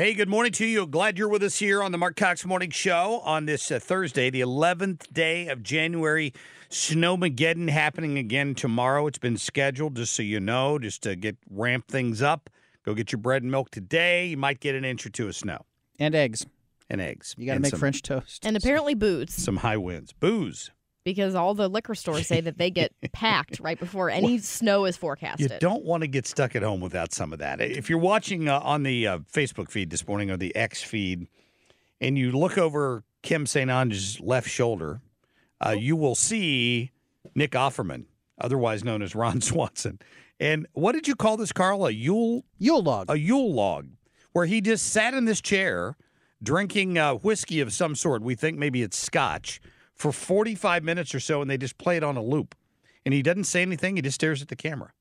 Hey, good morning to you. Glad you're with us here on the Marc Cox Morning Show on this uh, Thursday, the 11th day of January. Snowmageddon happening again tomorrow. It's been scheduled, just so you know, just to get ramp things up. Go get your bread and milk today. You might get an inch or two of snow and eggs and eggs. You got to make some- French toast. And apparently booze, Some high winds, booze. Because all the liquor stores say that they get packed right before any snow is forecasted. You don't want to get stuck at home without some of that. If you're watching uh, on the uh, Facebook feed this morning or the X feed, and you look over Kim St. Onge's left shoulder, uh, you will see Nick Offerman, otherwise known as Ron Swanson. And what did you call this, Carl? A Yule Yule log. a Yule log, where he just sat in this chair drinking uh, whiskey of some sort. We think maybe it's scotch for 45 minutes or so, and they just play it on a loop. And he doesn't say anything. He just stares at the camera.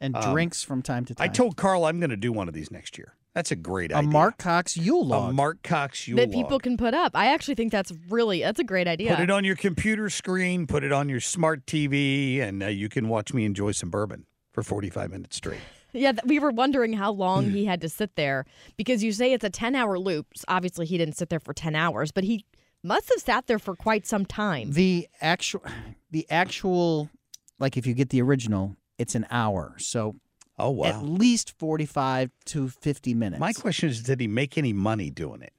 and um, drinks from time to time. I told Carl I'm going to do one of these next year. That's a great a idea. A Marc Cox Yule log. a Marc Cox Yule that people log. can put up. I actually think that's really that's a great idea. Put it on your computer screen, put it on your smart TV, and uh, you can watch me enjoy some bourbon for 45 minutes straight. Yeah, th- we were wondering how long he had to sit there because you say it's a 10 hour loop. So obviously, he didn't sit there for 10 hours, but he must have sat there for quite some time. the actual, the actual, like if you get the original, it's an hour. So Oh, wow. at least forty-five to fifty minutes. My question is did he make any money doing it?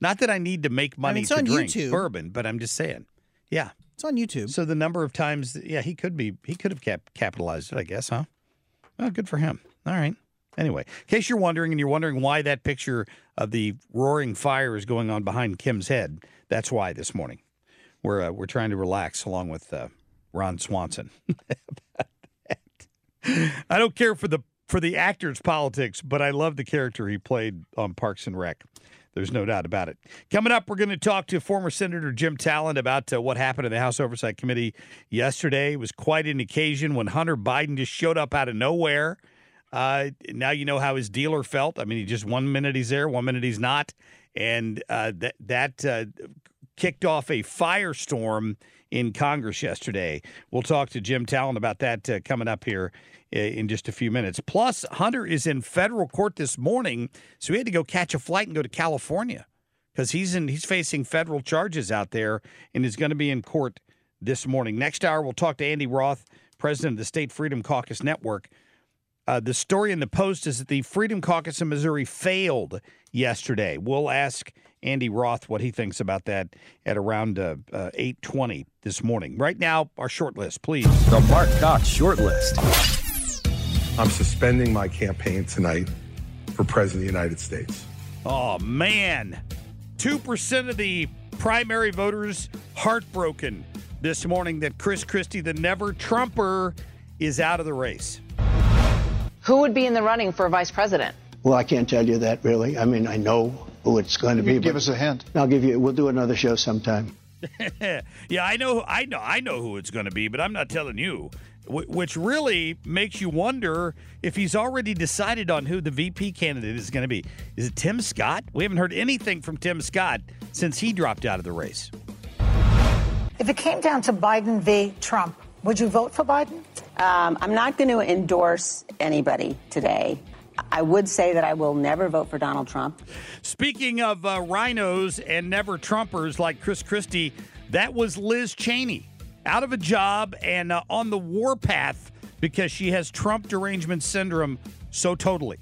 Not that I need to make money it's to on drink YouTube. bourbon, but I'm just saying. Yeah. It's on YouTube. So the number of times, yeah, he could be, he could have cap- capitalized it, I guess, huh? Well, good for him. All right. Anyway, in case you're wondering, and you're wondering why that picture of the roaring fire is going on behind Kim's head, that's why this morning we're uh, we're trying to relax along with uh, Ron Swanson. I don't care for the for the actor's politics, but I love the character he played on Parks and Rec. There's no doubt about it. Coming up, we're going to talk to former Senator Jim Talent about uh, what happened in the House Oversight Committee yesterday. It was quite an occasion when Hunter Biden just showed up out of nowhere. Uh, now you know how his dealer felt. I mean, he just one minute he's there, one minute he's not, and uh, that that uh, kicked off a firestorm in Congress yesterday. We'll talk to Jim Talent about that uh, coming up here uh, in just a few minutes. Plus, Hunter is in federal court this morning, so he had to go catch a flight and go to California because he's in he's facing federal charges out there and is going to be in court this morning. Next hour, we'll talk to Andy Roth, president of the State Freedom Caucus Network. Uh, the story in the Post is that the Freedom Caucus in Missouri failed yesterday. We'll ask Andy Roth what he thinks about that at around uh, uh, 8.20 this morning. Right now, our short list, please. The Marc Cox Short List. I'm suspending my campaign tonight for President of the United States. Oh, man. 2% of the primary voters heartbroken this morning that Chris Christie, the never Trumper, is out of the race. Who would be in the running for vice president? Well, I can't tell you that really. I mean, I know who it's going to be. Give but us a hint. I'll give you. We'll do another show sometime. yeah, I know, I know, I know who it's going to be, but I'm not telling you. Wh- Which really makes you wonder if he's already decided on who the VP candidate is going to be. Is it Tim Scott? We haven't heard anything from Tim Scott since he dropped out of the race. If it came down to Biden v. Trump, would you vote for Biden? Um, I'm not going to endorse anybody today. I would say that I will never vote for Donald Trump. Speaking of uh, rhinos and never Trumpers like Chris Christie, that was Liz Cheney out of a job and uh, on the warpath because she has Trump derangement syndrome so totally.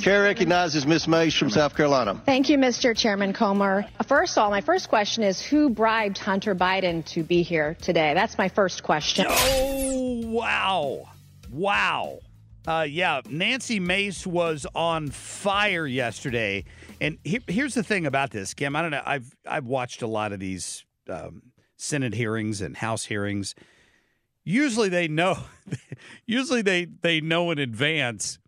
Chair recognizes Miss Mace from South Carolina. Thank you, Mr. Chairman Comer. First of all, my first question is who bribed Hunter Biden to be here today? That's my first question. Oh, wow. Wow. Uh, yeah, Nancy Mace was on fire yesterday. And here, here's the thing about this, Kim. I don't know. I've I've watched a lot of these um, Senate hearings and House hearings. usually they know usually they they know in advance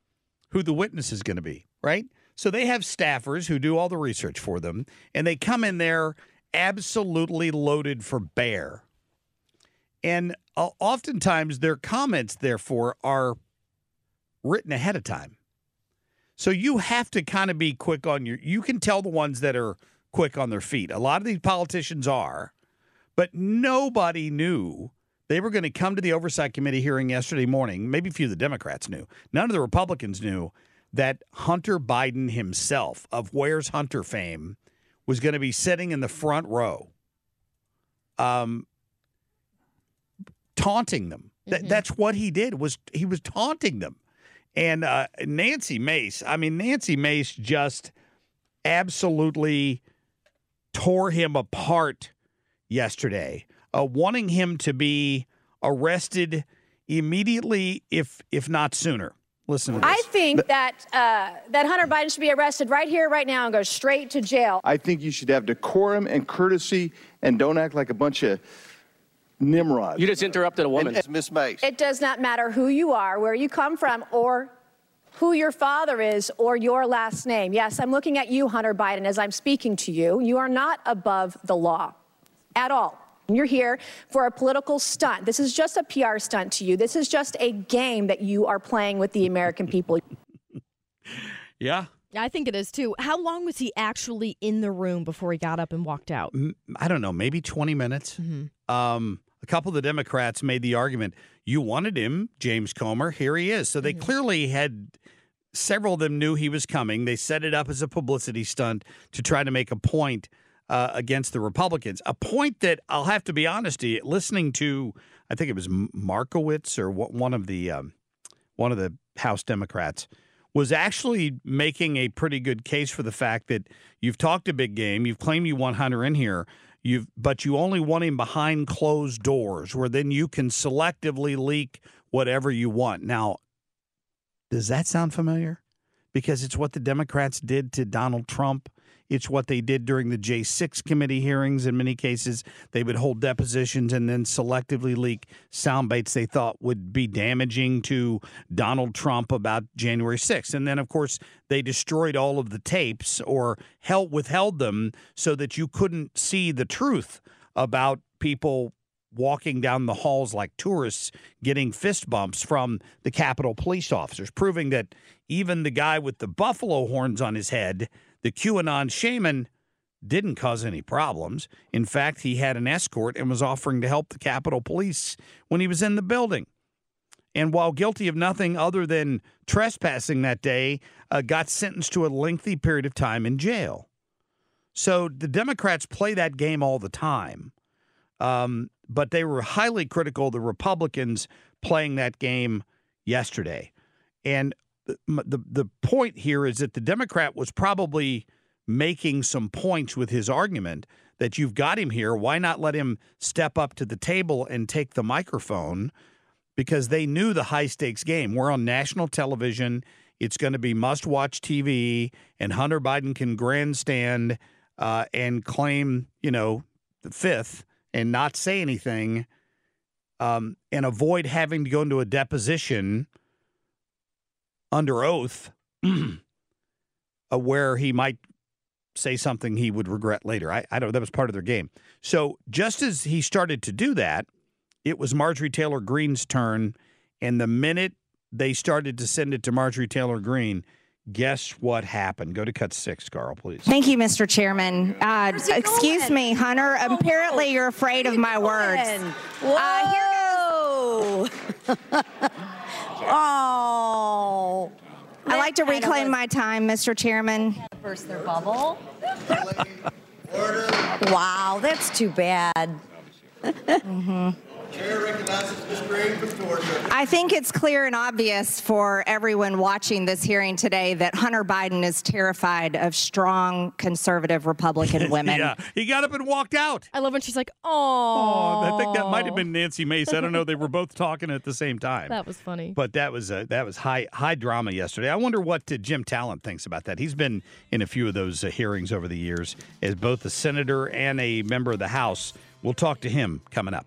who the witness is going to be, right? So they have staffers who do all the research for them and they come in there absolutely loaded for bear. And uh, oftentimes their comments therefore are written ahead of time. So you have to kind of be quick on your you can tell the ones that are quick on their feet. A lot of these politicians are, but nobody knew they were going to come to the oversight committee hearing yesterday morning. Maybe a few of the Democrats knew. None of the Republicans knew that Hunter Biden himself, of Where's Hunter fame, was going to be sitting in the front row, um, taunting them. That, that's what he did. Was he was taunting them, and uh, Nancy Mace. I mean, Nancy Mace just absolutely tore him apart yesterday, uh, wanting him to be arrested immediately, if if not sooner. Listen to this. I think that uh, that Hunter Biden should be arrested right here, right now, and go straight to jail. I think you should have decorum and courtesy and don't act like a bunch of nimrods. You just interrupted a woman. And- Miss Mace. It does not matter who you are, where you come from, or who your father is, or your last name. Yes, I'm looking at you, Hunter Biden, as I'm speaking to you. You are not above the law at all. You're here for a political stunt. This is just a PR stunt to you. This is just a game that you are playing with the American people. yeah. Yeah, I think it is too. How long was he actually in the room before he got up and walked out? I don't know, maybe 20 minutes. Um, a couple of the Democrats made the argument you wanted him, James Comer. Here he is. So they clearly had several of them knew he was coming. They set it up as a publicity stunt to try to make a point uh, against the Republicans. A point that I'll have to be honest to you, listening to, I think it was Moskowitz or one of the um, one of the House Democrats was actually making a pretty good case for the fact that you've talked a big game, you've claimed you want Hunter in here, you've but you only want him behind closed doors where then you can selectively leak whatever you want. Now, does that sound familiar? Because it's what the Democrats did to Donald Trump. It's what they did during the J6 committee hearings. In many cases, they would hold depositions and then selectively leak sound bites they thought would be damaging to Donald Trump about January 6th. And then, of course, they destroyed all of the tapes or held, withheld them so that you couldn't see the truth about people walking down the halls like tourists getting fist bumps from the Capitol police officers, proving that even the guy with the buffalo horns on his head, the QAnon shaman, didn't cause any problems. In fact, he had an escort and was offering to help the Capitol police when he was in the building. And while guilty of nothing other than trespassing that day, uh, got sentenced to a lengthy period of time in jail. So the Democrats play that game all the time. Um, but they were highly critical of the Republicans playing that game yesterday. And the, the point here is that the Democrat was probably making some points with his argument that you've got him here. Why not let him step up to the table and take the microphone? Because they knew the high stakes game. We're on national television. It's going to be must watch TV, and Hunter Biden can grandstand uh, and claim, you know, the fifth and not say anything um, and avoid having to go into a deposition under oath uh, where he might say something he would regret later. I, I don't that was part of their game. So just as he started to do that, it was Marjorie Taylor Greene's turn. And the minute they started to send it to Marjorie Taylor Greene, guess what happened? Go to cut six, Carl, please. Thank you, Mr. Chairman. Uh, excuse me, Hunter. Apparently, you're afraid of my words. Uh, Whoa! oh. I'd like to reclaim my time, Mr. Chairman. Burst their bubble. wow, that's too bad. Mm-hmm. I think it's clear and obvious for everyone watching this hearing today that Hunter Biden is terrified of strong conservative Republican women. yeah, he got up and walked out. I love when she's like, "Oh." I think that might have been Nancy Mace. I don't know. They were both talking at the same time. That was funny. But that was uh, that was high high drama yesterday. I wonder what uh, Jim Talent thinks about that. He's been in a few of those uh, hearings over the years as both a senator and a member of the House. We'll talk to him coming up.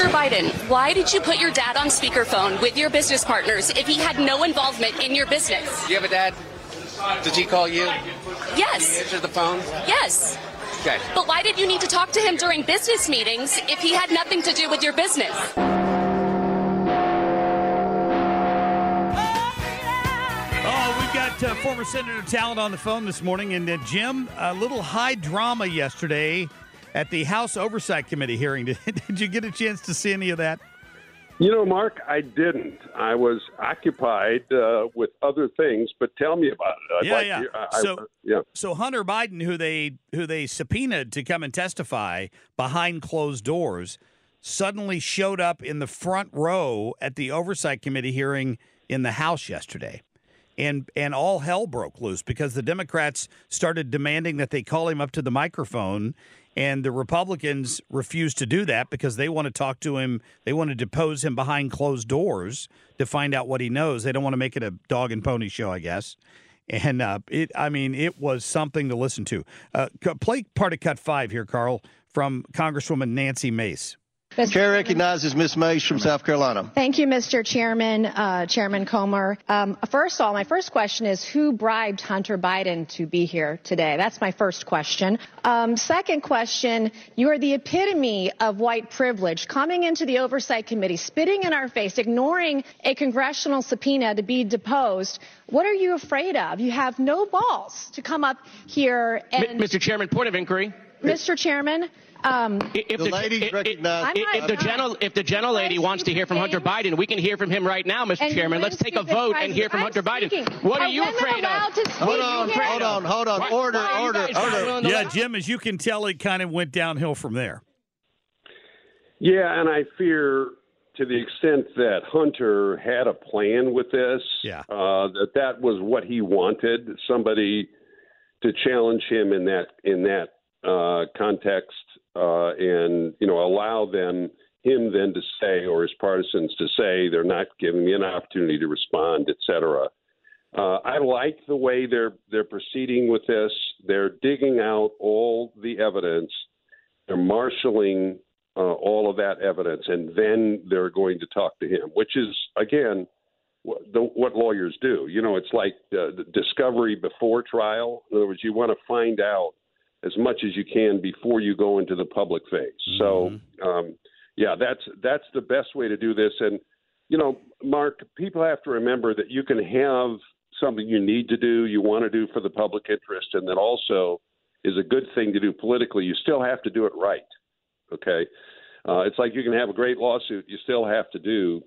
Mr. Biden, why did you put your dad on speakerphone with your business partners if he had no involvement in your business? Do you have a dad? Did he call you? Yes. did Answer the phone? Yes. Okay. But why did you need to talk to him during business meetings if he had nothing to do with your business? Oh, we've got uh, former Senator Talent on the phone this morning. And uh, Jim, a little high drama yesterday at the House Oversight Committee hearing. Did, did you get a chance to see any of that? You know, Marc, I didn't. I was occupied uh, with other things, but tell me about it. I'd yeah, like yeah. to- I- I- so, yeah. so Hunter Biden, who they who they subpoenaed to come and testify behind closed doors, suddenly showed up in the front row at the Oversight Committee hearing in the House yesterday. And, and all hell broke loose because the Democrats started demanding that they call him up to the microphone, and the Republicans refused to do that because they want to talk to him. They want to depose him behind closed doors to find out what he knows. They don't want to make it a dog and pony show, I guess. And uh, it, I mean, it was something to listen to. Uh, play part of cut five here, Carl, from Congresswoman Nancy Mace. Chair recognizes Ms. Mace from South Carolina. Thank you, Mr. Chairman, uh, Chairman Comer. Um, first of all, my first question is who bribed Hunter Biden to be here today? That's my first question. Um, second question, you are the epitome of white privilege, coming into the Oversight Committee, spitting in our face, ignoring a congressional subpoena to be deposed. What are you afraid of? You have no balls to come up here and. Mr. Chairman, point of inquiry. Mr. Chairman, um, If The lady if, recognized- I'm if the gentle if the gentle lady wants to hear from Hunter Biden, we can hear from him right now, Mr. Chairman. Let's take a vote and hear from. Hunter I'm Biden. speaking. What are Are you afraid of? Hold on, hold on, hold on. Why- Order, why order, order. Yeah, Jim, as you can tell, it kind of went downhill from there. Yeah, and I fear to the extent that Hunter had a plan with this, Yeah. uh, that that was what he wanted somebody to challenge him in that in that uh, context, uh, and you know allow them him then to say or his partisans to say they're not giving me an opportunity to respond, et cetera. Uh, I like the way they're they're proceeding with this. They're digging out all the evidence. They're marshaling uh, all of that evidence, and then they're going to talk to him, which is again what, the, what lawyers do. You know, it's like uh, discovery before trial. In other words, you want to find out as much as you can before you go into the public phase. So, um, yeah, that's that's the best way to do this. And you know, Marc, people have to remember that you can have something you need to do, you want to do for the public interest, and that also is a good thing to do politically. You still have to do it right. Okay, uh, it's like you can have a great lawsuit, you still have to do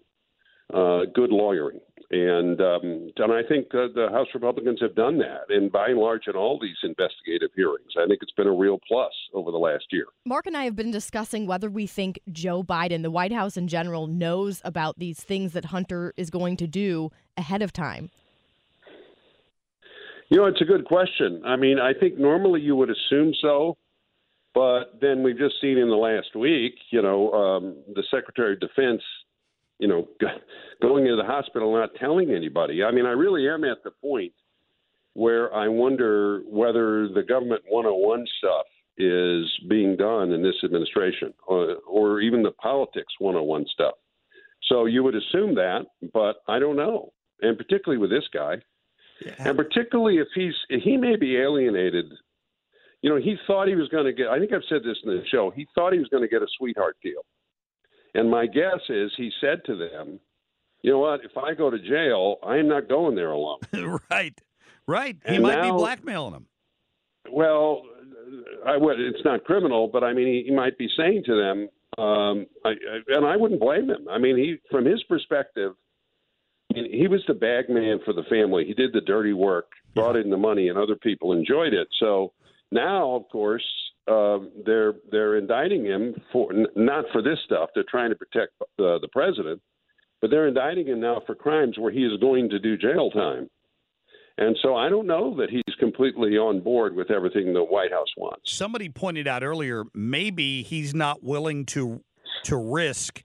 uh, good lawyering, and um, and I think uh, the House Republicans have done that, and by and large, in all these investigative hearings, I think it's been a real plus over the last year. Marc and I have been discussing whether we think Joe Biden, the White House in general, knows about these things that Hunter is going to do ahead of time. You know, it's a good question. I mean, I think normally you would assume so, but then we've just seen in the last week, you know, um, the Secretary of Defense, you know, going into the hospital not telling anybody. I mean, I really am at the point where I wonder whether the government 101 stuff is being done in this administration or, or even the politics 101 stuff. So you would assume that, but I don't know. And particularly with this guy, and particularly if he's he may be alienated. You know, he thought he was going to get. I think I've said this in the show. He thought he was going to get a sweetheart deal, and my guess is he said to them, "You know what? If I go to jail, I am not going there alone." right, right. He might now- be blackmailing them. Well, I would. It's not criminal, but I mean, he, he might be saying to them, um, I, I, and I wouldn't blame him. I mean, he, from his perspective, he was the bag man for the family. He did the dirty work, brought in the money, and other people enjoyed it. So now, of course, um, they're they're indicting him for not for this stuff. They're trying to protect the the president, but they're indicting him now for crimes where he is going to do jail time. And so I don't know that he's completely on board with everything the White House wants. Somebody pointed out earlier maybe he's not willing to to risk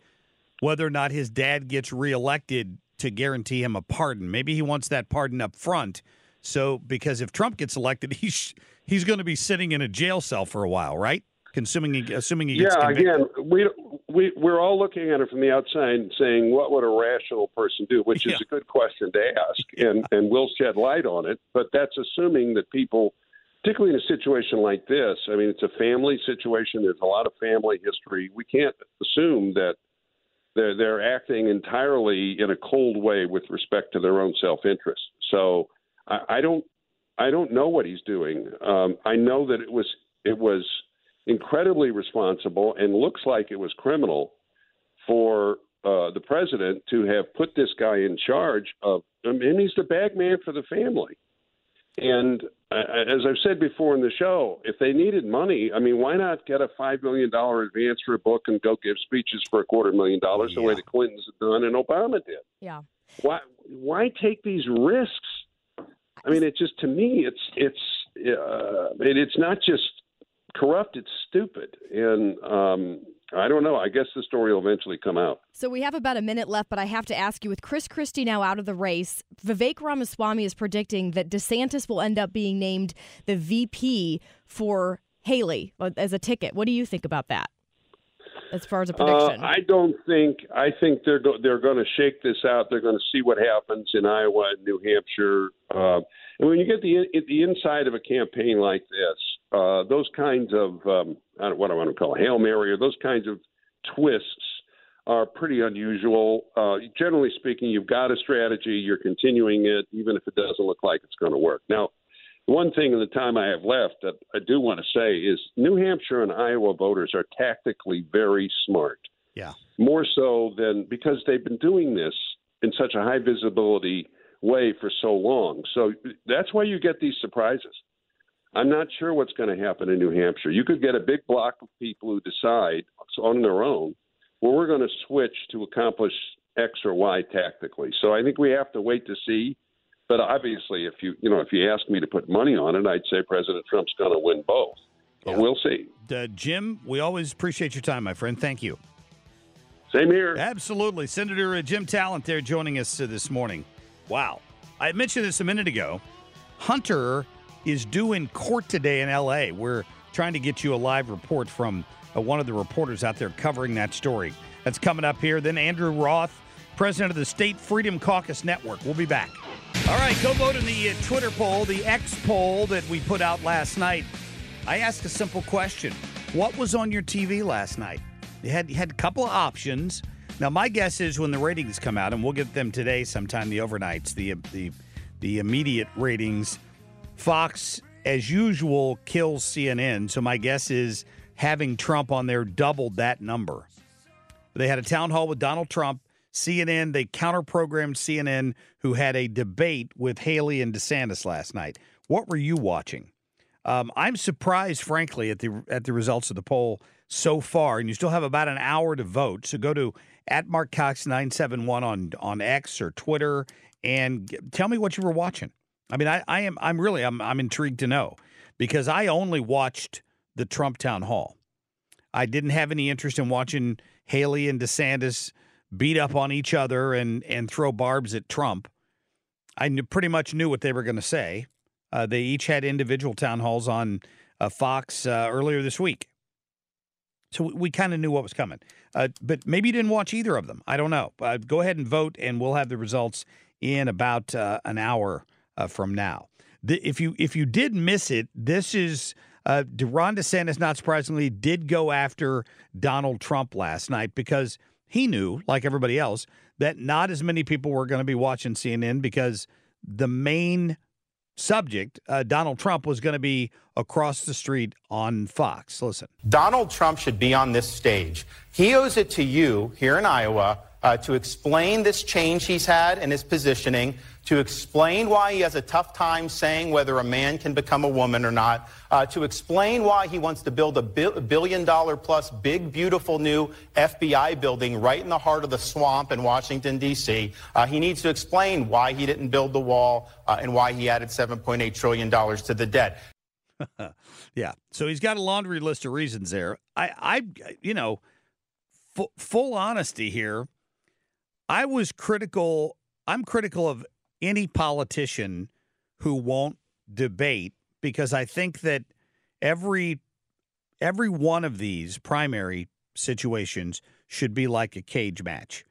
whether or not his dad gets reelected to guarantee him a pardon. Maybe he wants that pardon up front. So because if Trump gets elected, he's he's going to be sitting in a jail cell for a while, right? Consuming assuming he gets yeah, convicted. again, we we we're all looking at it from the outside, and saying what would a rational person do, which is a good question to ask, and and we'll shed light on it. But that's assuming that people, particularly in a situation like this, I mean, it's a family situation. There's a lot of family history. We can't assume that they're they're acting entirely in a cold way with respect to their own self interest. So I, I don't I don't know what he's doing. Um, I know that it was it was incredibly responsible and looks like it was criminal for uh, the president to have put this guy in charge of. I mean, he's the bag man for the family. And uh, as I've said before in the show, if they needed money, I mean, why not get a five million dollar advance for a book and go give speeches for a quarter million dollars the way the Clintons have done and Obama did? Yeah. Why why take these risks? I mean, it just to me, it's it's uh, it, it's not just corrupt; it's stupid, and um, I don't know. I guess the story will eventually come out. So we have about a minute left, but I have to ask you with Chris Christie now out of the race, Vivek Ramaswamy is predicting that DeSantis will end up being named the VP for Haley uh, as a ticket. What do you think about that? As far as a prediction, Uh, I don't think. I think they're go, they're going to shake this out. They're going to see what happens in Iowa and New Hampshire. Uh, and when you get the the inside of a campaign like this, uh, those kinds of um, I don't, what I want to call a hail mary or those kinds of twists are pretty unusual. Uh, generally speaking, you've got a strategy. You're continuing it, even if it doesn't look like it's going to work. Now, one thing in the time I have left that I do want to say is New Hampshire and Iowa voters are tactically very smart. Yeah. More so than because they've been doing this in such a high visibility way for so long. So that's why you get these surprises. I'm not sure what's going to happen in New Hampshire. You could get a big block of people who decide on their own, well, we're going to switch to accomplish X or Y tactically. So I think we have to wait to see. But obviously, if you you know if you ask me to put money on it, I'd say President Trump's going to win both. But we'll see. Uh, Jim, we always appreciate your time, my friend. Thank you. Same here. Absolutely. Senator uh, Jim Talent there joining us uh, this morning. Wow. I mentioned this a minute ago. Hunter is due in court today in L.A. We're trying to get you a live report from uh, one of the reporters out there covering that story. That's coming up here. Then Andrew Roth, president of the State Freedom Caucus Network. We'll be back. All right, go vote in the uh, Twitter poll, the X poll that we put out last night. I asked a simple question What was on your TV last night? You had, you had a couple of options. Now, my guess is when the ratings come out, and we'll get them today sometime, the overnights, the, the, the immediate ratings, Fox, as usual, kills CNN. So my guess is having Trump on there doubled that number. They had a town hall with Donald Trump. CNN, they counter programmed CNN, who had a debate with Haley and DeSantis last night. What were you watching? Um, I'm surprised, frankly, at the at the results of the poll so far, and you still have about an hour to vote. So go to at Marc Cox nine seven one on on X or Twitter and tell me what you were watching. I mean, I, I am I'm really I'm I'm intrigued to know because I only watched the Trump town hall. I didn't have any interest in watching Haley and DeSantis beat up on each other and and throw barbs at Trump. I knew, pretty much knew what they were going to say. Uh, they each had individual town halls on uh, Fox uh, earlier this week, so we, we kind of knew what was coming. Uh, but maybe you didn't watch either of them. I don't know. Uh, go ahead and vote, and we'll have the results in about uh, an hour from now. The, if you if you did miss it, this is uh, Ron DeSantis. Not surprisingly, did go after Donald Trump last night because he knew, like everybody else, that not as many people were going to be watching CNN because the main subject, uh, Donald Trump, was going to be across the street on Fox. Listen. Donald Trump should be on this stage. He owes it to you here in Iowa uh, to explain this change he's had in his positioning, to explain why he has a tough time saying whether a man can become a woman or not, uh, to explain why he wants to build a bi- billion dollar plus big, beautiful new FBI building right in the heart of the swamp in Washington, D.C. Uh, he needs to explain why he didn't build the wall uh, and why he added $7.8 trillion to the debt. yeah. So he's got a laundry list of reasons there. I, I you know, full, full honesty here. I was critical. I'm critical of any politician who won't debate because I think that every every one of these primary situations should be like a cage match.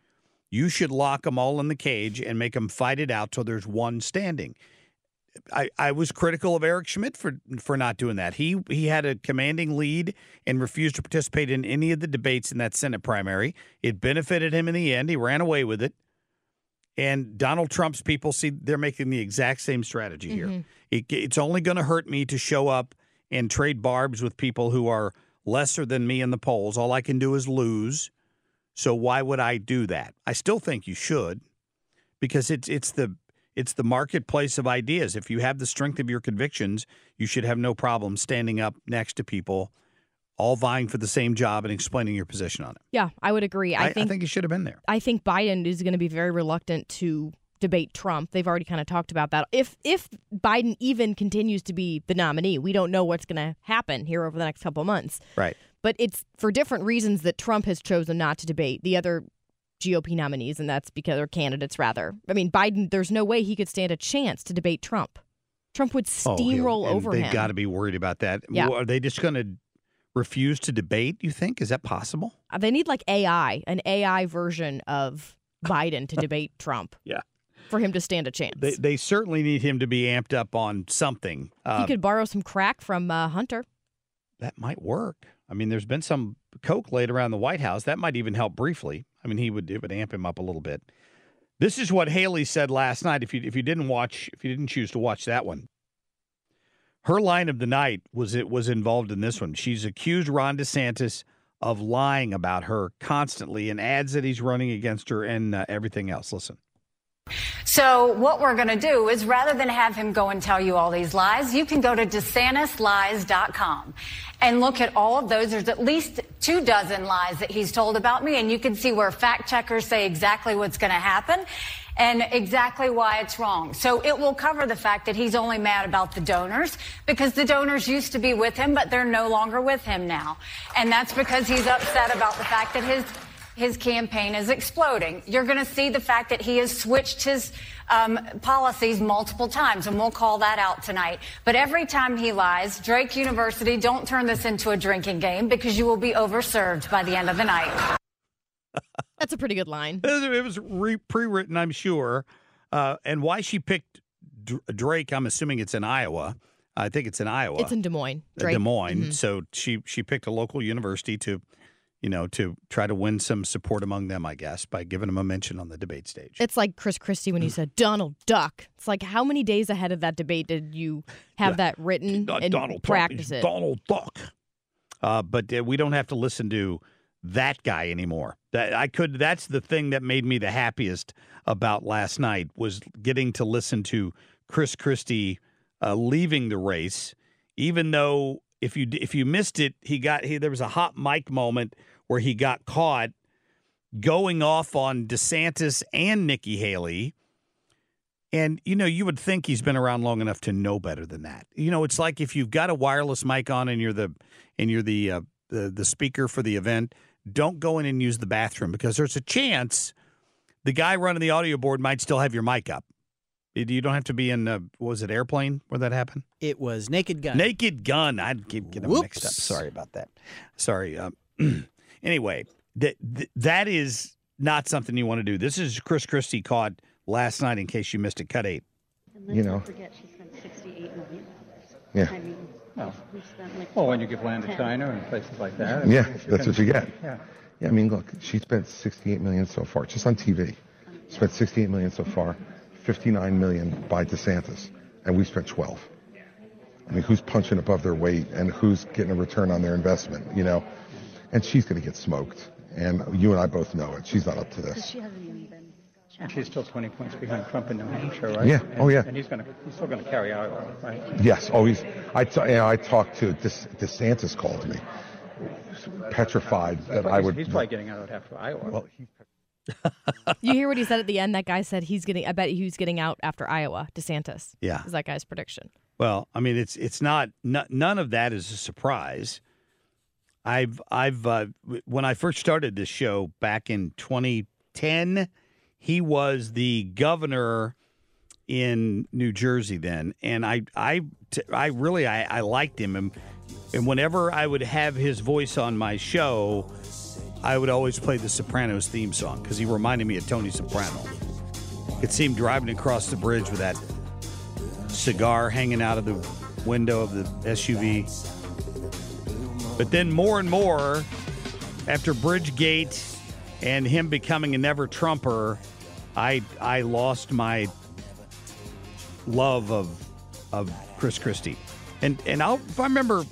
You should lock them all in the cage and make them fight it out till there's one standing. I, I was critical of Eric Schmitt for for not doing that. He he had a commanding lead and refused to participate in any of the debates in that Senate primary. It benefited him in the end. He ran away with it. And Donald Trump's people see they're making the exact same strategy here. Mm-hmm. It, it's only going to hurt me to show up and trade barbs with people who are lesser than me in the polls. All I can do is lose. So why would I do that? I still think you should because it's it's the it's the marketplace of ideas. If you have the strength of your convictions, you should have no problem standing up next to people, all vying for the same job and explaining your position on it. Yeah, I would agree. I, I, think I think you should have been there. I think Biden is going to be very reluctant to debate Trump. They've already kind of talked about that. If if Biden even continues to be the nominee, we don't know what's going to happen here over the next couple of months. Right. But it's for different reasons that Trump has chosen not to debate the other GOP nominees, and that's because or candidates rather. I mean, Biden. There's no way he could stand a chance to debate Trump. Trump would Oh, steamroll and over they've him. got to be worried about that. Yeah. Are they just going to refuse to debate? You think is that possible? Uh, They need like AI, an AI version of Biden to debate Trump. Yeah. For him to stand a chance. They they certainly need him to be amped up on something. he Uh, could borrow some crack from uh, Hunter. that might work. I mean, there's been some coke laid around the White House. That might even help briefly. I mean, he would it would amp him up a little bit. This is what Haley said last night. If you if you didn't watch, if you didn't choose to watch that one, her line of the night was it was involved in this one. She's accused Ron DeSantis of lying about her constantly and adds that he's running against her and uh, everything else. Listen. So what we're going to do is rather than have him go and tell you all these lies, you can go to DeSantisLies.com and look at all of those. There's at least two dozen lies that he's told about me, and you can see where fact checkers say exactly what's going to happen and exactly why it's wrong. So it will cover the fact that he's only mad about the donors because the donors used to be with him, but they're no longer with him now. And that's because he's upset about the fact that his his campaign is exploding. You're going to see the fact that he has switched his um, policies multiple times, and we'll call that out tonight. But every time he lies, Drake University, don't turn this into a drinking game because you will be overserved by the end of the night. That's a pretty good line. It was re- pre-written, I'm sure. Uh, and why she picked D- Drake, I'm assuming it's in Iowa. I think it's in Iowa. It's in Des Moines. Uh, Drake. Des Moines. Mhm. So she she picked a local university to, you know, to try to win some support among them, I guess, by giving them a mention on the debate stage. It's like Chris Christie when he said Donald Duck. It's like how many days ahead of that debate did you have Yeah. that written Not and Donald Trump, practice he's it? Donald Duck. Uh, but uh, we don't have to listen to that guy anymore. That I could. That's the thing that made me the happiest about last night was getting to listen to Chris Christie uh, leaving the race, even though if you if you missed it, he got he there was a hot mic moment where he got caught going off on DeSantis and Nikki Haley. And you know, you would think he's been around long enough to know better than that. You know, it's like if you've got a wireless mic on and you're the and you're the uh, the, the speaker for the event, don't go in and use the bathroom because there's a chance the guy running the audio board might still have your mic up. You- You don't have to be in uh, was it airplane where that happened? It was Naked Gun. Naked Gun. I keep getting them mixed up. Sorry about that. Sorry. Um, anyway, that th- that is not something you want to do. This is Chris Christie caught last night. In case you missed it, cut eight. You know. forget she spent 68 million. Yeah. I mean, Well, we spent like well, when you give land to China and places like that. Yeah, that's what you get. Yeah. Yeah, I mean, look, she spent 68 million so far, just on TV. Spent 68 million so far, 59 million by DeSantis, and we spent 12. I mean, who's punching above their weight and who's getting a return on their investment, you know? And she's going to get smoked. And you and I both know it. She's not up to this. She hasn't even been. She's still 20 points behind Trump in New Hampshire, right? Yeah. And, Oh, yeah. And he's going to. He's still going to carry Iowa, right? Yes, oh, always. I, t- you know, I talked to DeS- DeSantis called me, petrified that I would. He's probably getting out after Iowa. Well, You hear what he said at the end? That guy said he's getting. I bet he's getting out after Iowa. DeSantis. Yeah. is that guy's prediction? Well, I mean, it's it's not n- none of that is a surprise. I've I've uh, when I first started this show back in 2010, he was the governor in New Jersey then, and I I t- I really I, I liked him, and and whenever I would have his voice on my show, I would always play the Sopranos theme song because he reminded me of Tony Soprano. Could see him driving across the bridge with that cigar hanging out of the window of the SUV. But then more and more, after Bridgegate and him becoming a never Trumper, I I lost my love of of Chris Christie. And and I'll, if I remember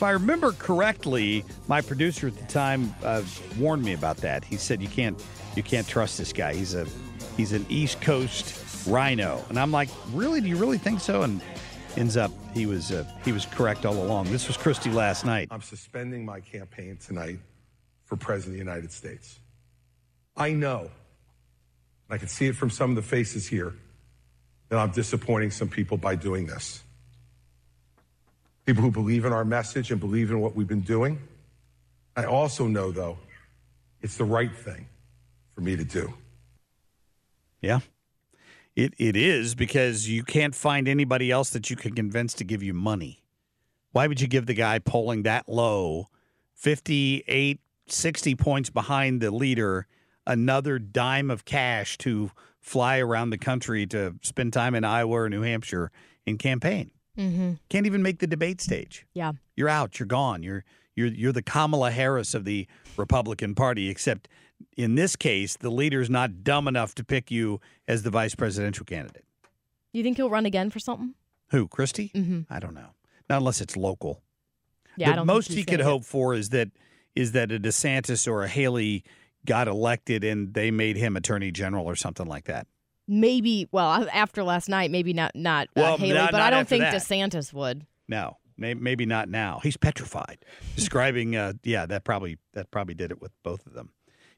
if I remember correctly, my producer at the time uh, warned me about that. He said you can't you can't trust this guy. He's a he's an East Coast rhino. And I'm like, really? Do you really think so? And ends up he was uh, he was correct all along. This was Christie last night. I'm suspending my campaign tonight for President of the United States. I know, I can see it from some of the faces here, that I'm disappointing some people by doing this. People who believe in our message and believe in what we've been doing. I also know, though, it's the right thing for me to do. Yeah. It it is because you can't find anybody else that you can convince to give you money. Why would you give the guy polling that low, 58, 60 points behind the leader, another dime of cash to fly around the country to spend time in Iowa or New Hampshire in campaign? Mm-hmm. Can't even make the debate stage. Yeah. You're out. You're gone. You're you're you're the Kamala Harris of the Republican Party. Except in this case, the leader's not dumb enough to pick you as the vice presidential candidate. You think he'll run again for something? Who, Christie? Mhm. I don't know. Not unless it's local. Yeah, the I don't think most he could gonna hope for is that is that a DeSantis or a Haley got elected and they made him attorney general or something like that. Maybe. Well, after last night, maybe not. Not uh, Haley, not- but not I don't think that. DeSantis would. No, may, maybe not now. He's petrified. Describing, uh, yeah, that probably that probably did it with both of them.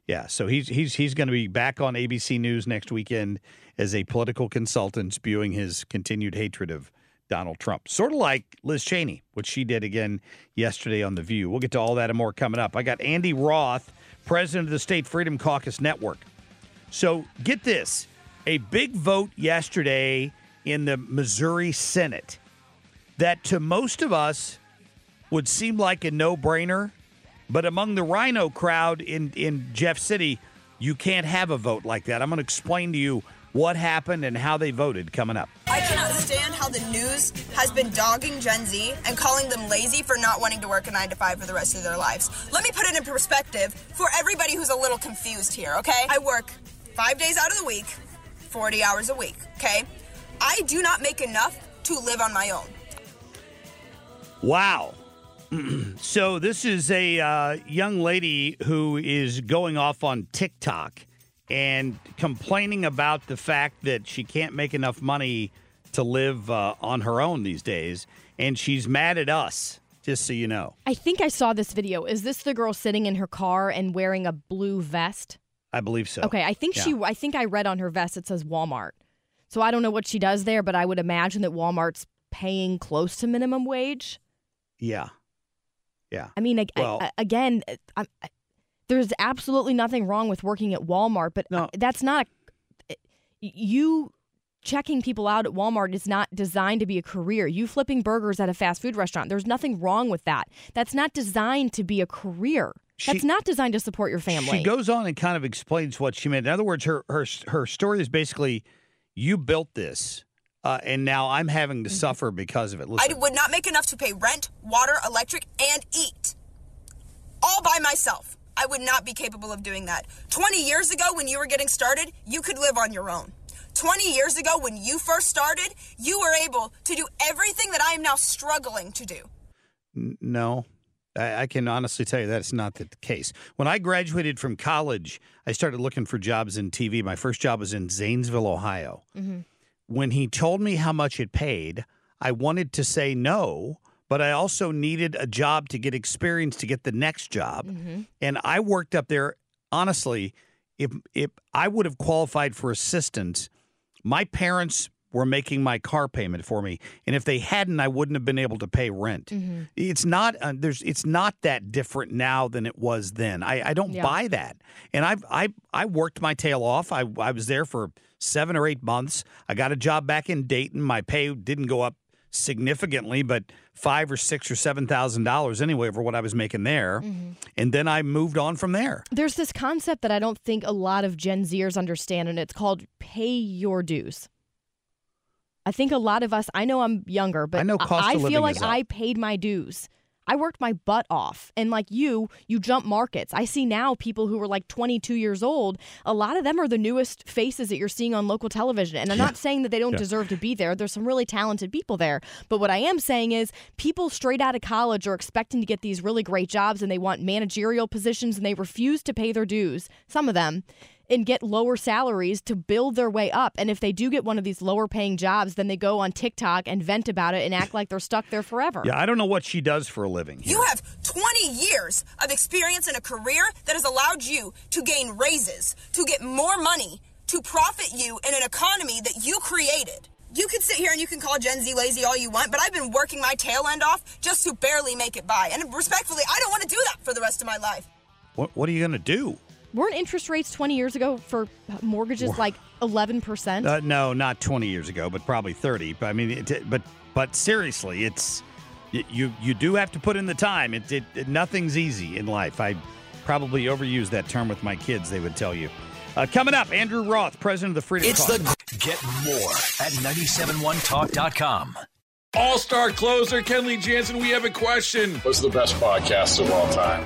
Yeah, so he's he's he's going to be back on ABC News next weekend as a political consultant, spewing his continued hatred of Donald Trump, sort of like Liz Cheney, which she did again yesterday on The View. We'll get to all that and more coming up. I got Andy Roth, president of the State Freedom Caucus Network. So get this a big vote yesterday in the Missouri Senate that to most of us would seem like a no brainer, but among the rhino crowd in, in Jeff City, you can't have a vote like that. I'm going to explain to you what happened and how they voted coming up. I cannot stand how the news has been dogging Gen Z and calling them lazy for not wanting to work a nine to five for the rest of their lives. Let me put it in perspective for everybody who's a little confused here, okay? I work five days out of the week, 40 hours a week, okay? I do not make enough to live on my own. Wow. so this is a uh, young lady who is going off on TikTok and complaining about the fact that she can't make enough money to live uh, on her own these days, and she's mad at us. Just so you know, I think I saw this video. Is this the girl sitting in her car and wearing a blue vest? I believe so. Okay, I think Yeah. she. I think I read on her vest it says Walmart. So I don't know what she does there, but I would imagine that Walmart's paying close to minimum wage. Yeah, yeah. I mean, Well- I- again, I, I, there's absolutely nothing wrong with working at Walmart, but uh, that's not. You checking people out at Walmart is not designed to be a career. You flipping burgers at a fast food restaurant, there's nothing wrong with that. That's not designed to be a career. That's not designed to support your family. She goes on and kind of explains what she meant. In other words, her her her story is basically, you built this, uh, and now I'm having Mm-hmm. to suffer because of it. Listen, I would not make enough to pay rent, water, electric, and eat. All by myself. I would not be capable of doing that. 20 years ago, when you were getting started, you could live on your own. 20 years ago, when you first started, you were able to do everything that I am now struggling to do. N- no, I, I can honestly tell you that's not the case. When I graduated from college, I started looking for jobs in TV. My first job was in Zanesville, Ohio. Mm-hmm. When he told me how much it paid, I wanted to say no, but I also needed a job to get experience to get the next job. Mhm. And I worked up there. Honestly, if if I would have qualified for assistance, my parents were making my car payment for me, and if they hadn't, I wouldn't have been able to pay rent. Mm-hmm. It's not uh, there's it's not that different now than it was then. I, I don't Yeah. buy that, and I've I I worked my tail off. I I was there for seven or eight months. I got a job back in Dayton. My pay didn't go up significantly, but five or six or seven thousand dollars anyway for what I was making there, Mhm. and then I moved on from there. There's this concept that I don't think a lot of Gen Zers understand, and it's called pay your dues. I think a lot of us, I know I'm younger, but I know cost I of feel like. I paid my dues. I worked my butt off. And like you, you jump markets. I see now people who are like 22 years old. A lot of them are the newest faces that you're seeing on local television. And I'm not saying that they don't Yeah. deserve to be there. There's some really talented people there. But what I am saying is people straight out of college are expecting to get these really great jobs and they want managerial positions and they refuse to pay their dues, some of them, and get lower salaries to build their way up. And if they do get one of these lower paying jobs, then they go on TikTok and vent about it and act like they're stuck there forever. Yeah, I don't know what she does for a living. You have 20 years of experience in a career that has allowed you to gain raises, to get more money, to profit you in an economy that you created. You can sit here and you can call Gen Z lazy all you want, but I've been working my tail end off just to barely make it by. And respectfully, I don't want to do that for the rest of my life. What What are you going to do? Weren't interest rates 20 years ago for mortgages like 11%? Uh, no, not 20 years ago, but probably 30. But I mean, it, but but seriously, it's you you do have to put in the time. It, it, it nothing's easy in life. I probably overuse that term with my kids. They would tell you. Uh, coming up, Andrew Roth, president of the Freedom It's Caucus. the Get More at 971talk.com. All star closer Kenley Jansen, we have a question. What's the best podcast of all time?